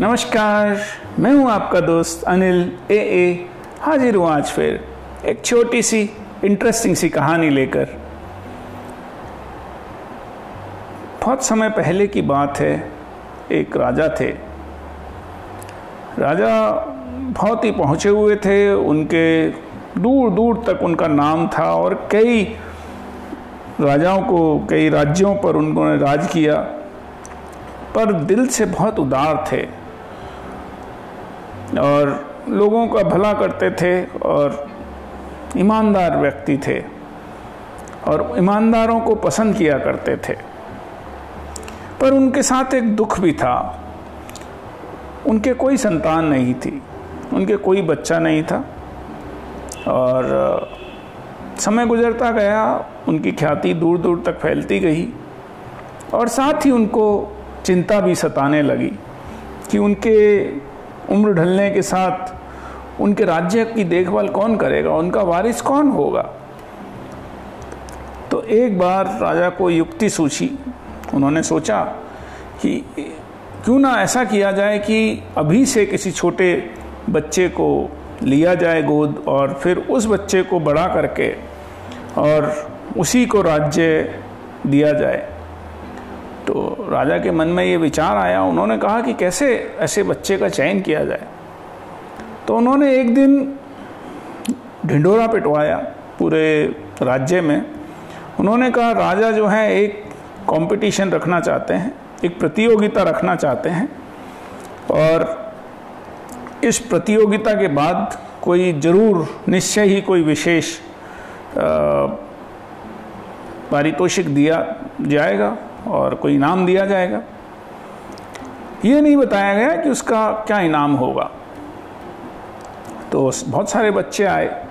नमस्कार, मैं हूँ आपका दोस्त अनिल ए ए हाजिर हूँ आज फिर एक छोटी सी इंटरेस्टिंग सी कहानी लेकर। बहुत समय पहले की बात है, एक राजा थे। राजा बहुत ही पहुँचे हुए थे, उनके दूर दूर तक उनका नाम था और कई राजाओं को, कई राज्यों पर उन्होंने राज किया, पर दिल से बहुत उदार थे। और लोगों का भला करते थे और ईमानदार व्यक्ति थे और ईमानदारों को पसंद किया करते थे। पर उनके साथ एक दुख भी था। उनके कोई संतान नहीं थी। उनके कोई बच्चा नहीं था। और समय गुजरता गया, उनकी ख्याति दूर दूर तक फैलती गई और साथ ही उनको चिंता भी सताने लगी कि उनके उम्र ढलने के साथ उनके राज्य की देखभाल कौन करेगा? उनका वारिस कौन होगा? तो एक बार राजा को युक्ति सूची उन्होंने सोचा कि क्यों ना ऐसा किया जाए कि अभी से किसी छोटे बच्चे को लिया जाए गोद और फिर उस बच्चे को बड़ा करके और उसी को राज्य दिया जाए। तो राजा के मन में ये विचार आया, उन्होंने कहा कि कैसे ऐसे बच्चे का चयन किया जाए। तो उन्होंने एक दिन ढिंडोरा पिटवाया पूरे राज्य में। उन्होंने कहा, राजा जो है, एक कंपटीशन रखना चाहते हैं, एक प्रतियोगिता रखना चाहते हैं और इस प्रतियोगिता के बाद कोई ज़रूर, निश्चय ही कोई विशेष पारितोषिक दिया जाएगा। और कोई इनाम दिया जाएगा। ये नहीं बताया गया कि उसका क्या इनाम होगा। तो बहुत सारे बच्चे आए।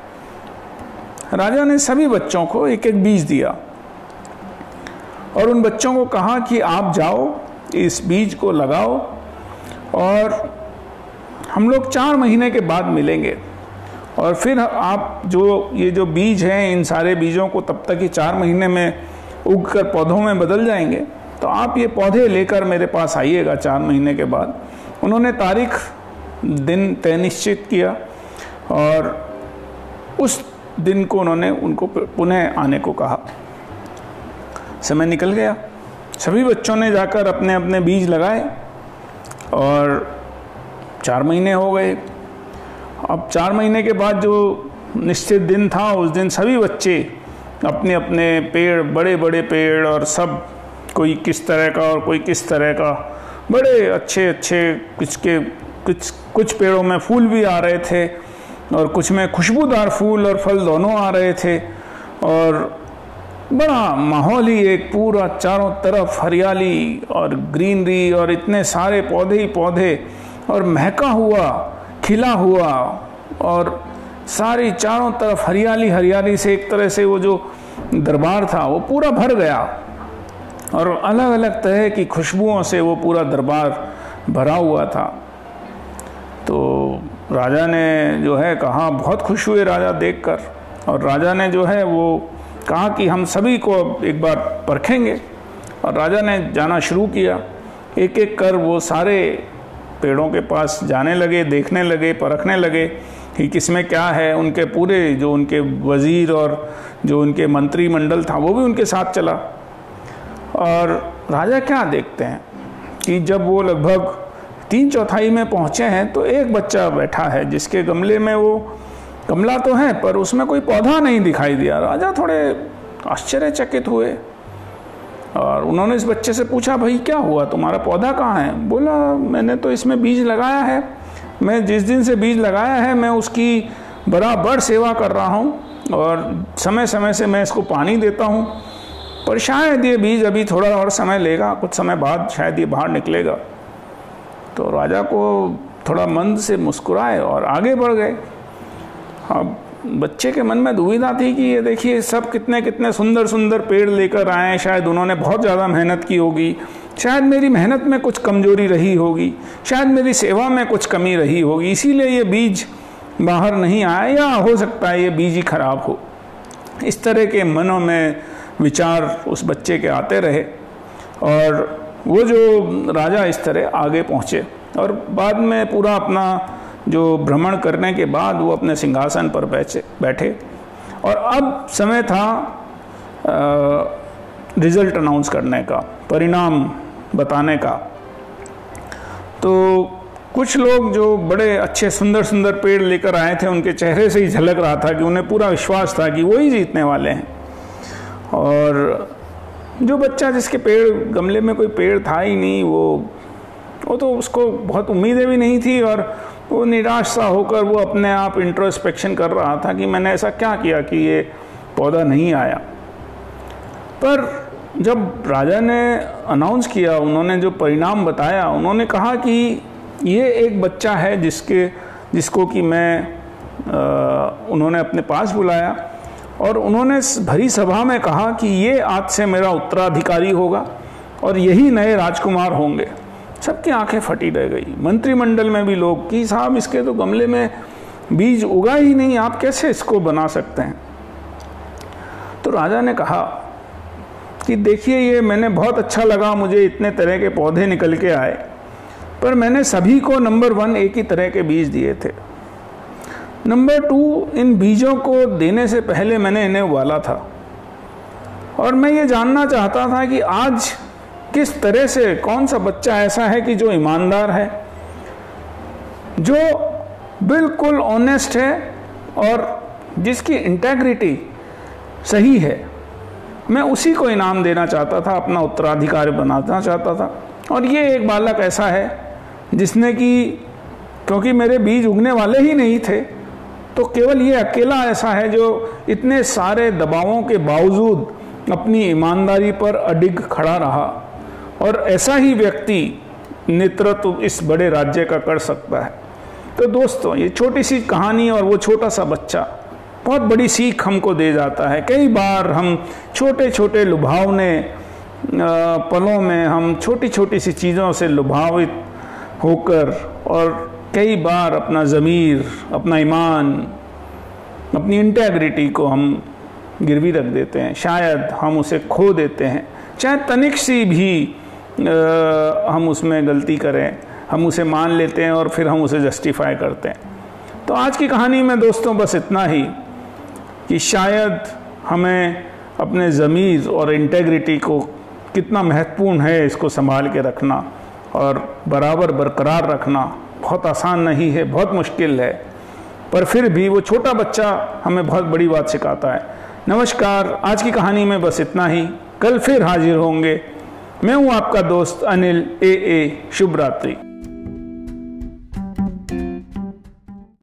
राजा ने सभी बच्चों को एक एक बीज दिया। और उन बच्चों को कहा कि आप जाओ, इस बीज को लगाओ और हम लोग चार महीने के बाद मिलेंगे। और फिर आप जो, ये जो बीज हैं, इन सारे बीजों को तब तक ही चार महीने में उग कर पौधों में बदल जाएँगे तो आप ये पौधे लेकर मेरे पास आइएगा चार महीने के बाद। उन्होंने तारीख, दिन तय निश्चित किया और उस दिन को उन्होंने उनको पुनः आने को कहा। समय निकल गया। सभी बच्चों ने जाकर अपने अपने बीज लगाए और चार महीने हो गए। अब चार महीने के बाद जो निश्चित दिन था, उस दिन सभी बच्चे अपने अपने पेड़, बड़े बड़े पेड़ और सब, कोई किस तरह का और कोई किस तरह का। बड़े अच्छे अच्छे, कुछ के, कुछ कुछ पेड़ों में फूल भी आ रहे थे और कुछ में खुशबूदार फूल और फल दोनों आ रहे थे और बड़ा माहौल ही एक, पूरा चारों तरफ़ हरियाली और ग्रीनरी और इतने सारे पौधे ही पौधे और महका हुआ, खिला हुआ और सारी चारों तरफ़ हरियाली हरियाली से एक तरह से वो जो दरबार था, वो पूरा भर गया। और अलग अलग तरह की खुशबुओं से वो पूरा दरबार भरा हुआ था। तो राजा ने जो है कहा, बहुत खुश हुए राजा देखकर। और राजा ने जो है वो कहा कि, हम सभी को एक बार परखेंगे। और राजा ने जाना शुरू किया। एक एक कर वो सारे पेड़ों के पास जाने लगे, देखने लगे, परखने लगे। कि किसमें क्या है, उनके पूरे जो उनके वज़ीर और जो उनके मंत्रिमंडल था, वो भी उनके साथ चला। और राजा क्या देखते हैं कि जब वो लगभग तीन चौथाई में पहुँचे हैं तो एक बच्चा बैठा है, जिसके गमले में वो गमला तो है, पर उसमें कोई पौधा नहीं दिखाई दिया। राजा थोड़े आश्चर्यचकित हुए और उन्होंने इस बच्चे से पूछा, भाई, क्या हुआ? तुम्हारा पौधा कहाँ है? बोला, मैंने तो इसमें बीज लगाया है। मैं जिस दिन से बीज लगाया है, मैं उसकी बराबर सेवा कर रहा हूँ और समय समय से मैं इसको पानी देता हूँ। पर शायद ये बीज अभी थोड़ा और समय लेगा, कुछ समय बाद शायद ये बाहर निकलेगा। तो राजा को थोड़ा मंद से मुस्कुराए और आगे बढ़ गए। अब बच्चे के मन में दुविधा थी कि ये देखिए, सब कितने कितने सुंदर सुंदर पेड़ लेकर आए शायद उन्होंने बहुत ज़्यादा मेहनत की होगी। शायद मेरी मेहनत में कुछ कमज़ोरी रही होगी, शायद मेरी सेवा में कुछ कमी रही होगी, इसीलिए ये बीज बाहर नहीं आया या हो सकता है ये बीज ही खराब हो। इस तरह के मनों में विचार उस बच्चे के आते रहे और वो जो राजा इस तरह आगे पहुँचे और बाद में पूरा अपना जो भ्रमण करने के बाद वो अपने सिंहासन पर बैठे बैठे। और अब समय था रिज़ल्ट अनाउंस करने का, परिणाम बताने का। तो कुछ लोग जो बड़े अच्छे सुंदर सुंदर पेड़ लेकर आए थे, उनके चेहरे से ही झलक रहा था कि उन्हें पूरा विश्वास था कि वो ही जीतने वाले हैं। और जो बच्चा जिसके पेड़, गमले में कोई पेड़ था ही नहीं, वो वो तो उसको बहुत उम्मीदें भी नहीं थी और वो निराश सा होकर वो अपने आप इंट्रोस्पेक्शन कर रहा था कि मैंने ऐसा क्या किया कि ये पौधा नहीं आया। पर जब राजा ने अनाउंस किया उन्होंने जो परिणाम बताया उन्होंने कहा कि ये एक बच्चा है जिसके जिसको कि मैं आ, उन्होंने अपने पास बुलाया और उन्होंने भरी सभा में कहा कि ये आज से मेरा उत्तराधिकारी होगा और यही नए राजकुमार होंगे। सबकी आँखें फटी रह गई। मंत्रिमंडल में भी लोग कि साहब इसके तो गमले में बीज उगा ही नहीं आप कैसे इसको बना सकते हैं? तो राजा ने कहा कि देखिए ये मैंने बहुत अच्छा लगा, मुझे इतने तरह के पौधे निकल के आए। पर मैंने सभी को नंबर वन एक ही तरह के बीज दिए थे। नंबर टू, इन बीजों को देने से पहले मैंने इन्हें उबाला था। और मैं ये जानना चाहता था कि आज किस तरह से, कौन सा बच्चा ऐसा है कि जो ईमानदार है, जो बिल्कुल ऑनेस्ट है और जिसकी इंटेग्रिटी सही है। मैं उसी को इनाम देना चाहता था, अपना उत्तराधिकारी बनाना चाहता था। और ये एक बालक ऐसा है जिसने कि, क्योंकि मेरे बीज उगने वाले ही नहीं थे तो केवल ये अकेला ऐसा है जो इतने सारे दबावों के बावजूद अपनी ईमानदारी पर अडिग खड़ा रहा। और ऐसा ही व्यक्ति नेतृत्व इस बड़े राज्य का कर सकता है। तो दोस्तों, ये छोटी सी कहानी और वो छोटा सा बच्चा बहुत बड़ी सीख हमको दे जाता है। कई बार हम छोटे छोटे लुभावने पलों में हम छोटी छोटी सी चीज़ों से लुभावित होकर और कई बार अपना ज़मीर अपना ईमान अपनी इंटेग्रिटी को हम गिरवी रख देते हैं। शायद हम उसे खो देते हैं। चाहे तनिक सी भी आ, हम उसमें गलती करें हम उसे मान लेते हैं और फिर हम उसे जस्टिफाई करते हैं। तो आज की कहानी में दोस्तों बस इतना ही। कि शायद हमें अपने ज़मीर और इंटेग्रिटी को कितना महत्वपूर्ण है इसको संभाल के रखना और बराबर बरकरार रखना बहुत आसान नहीं है, बहुत मुश्किल है। पर फिर भी वो छोटा बच्चा हमें बहुत बड़ी बात सिखाता है। नमस्कार, आज की कहानी में बस इतना ही। कल फिर हाजिर होंगे। मैं हूँ आपका दोस्त अनिल ए ए शुभ रात्रि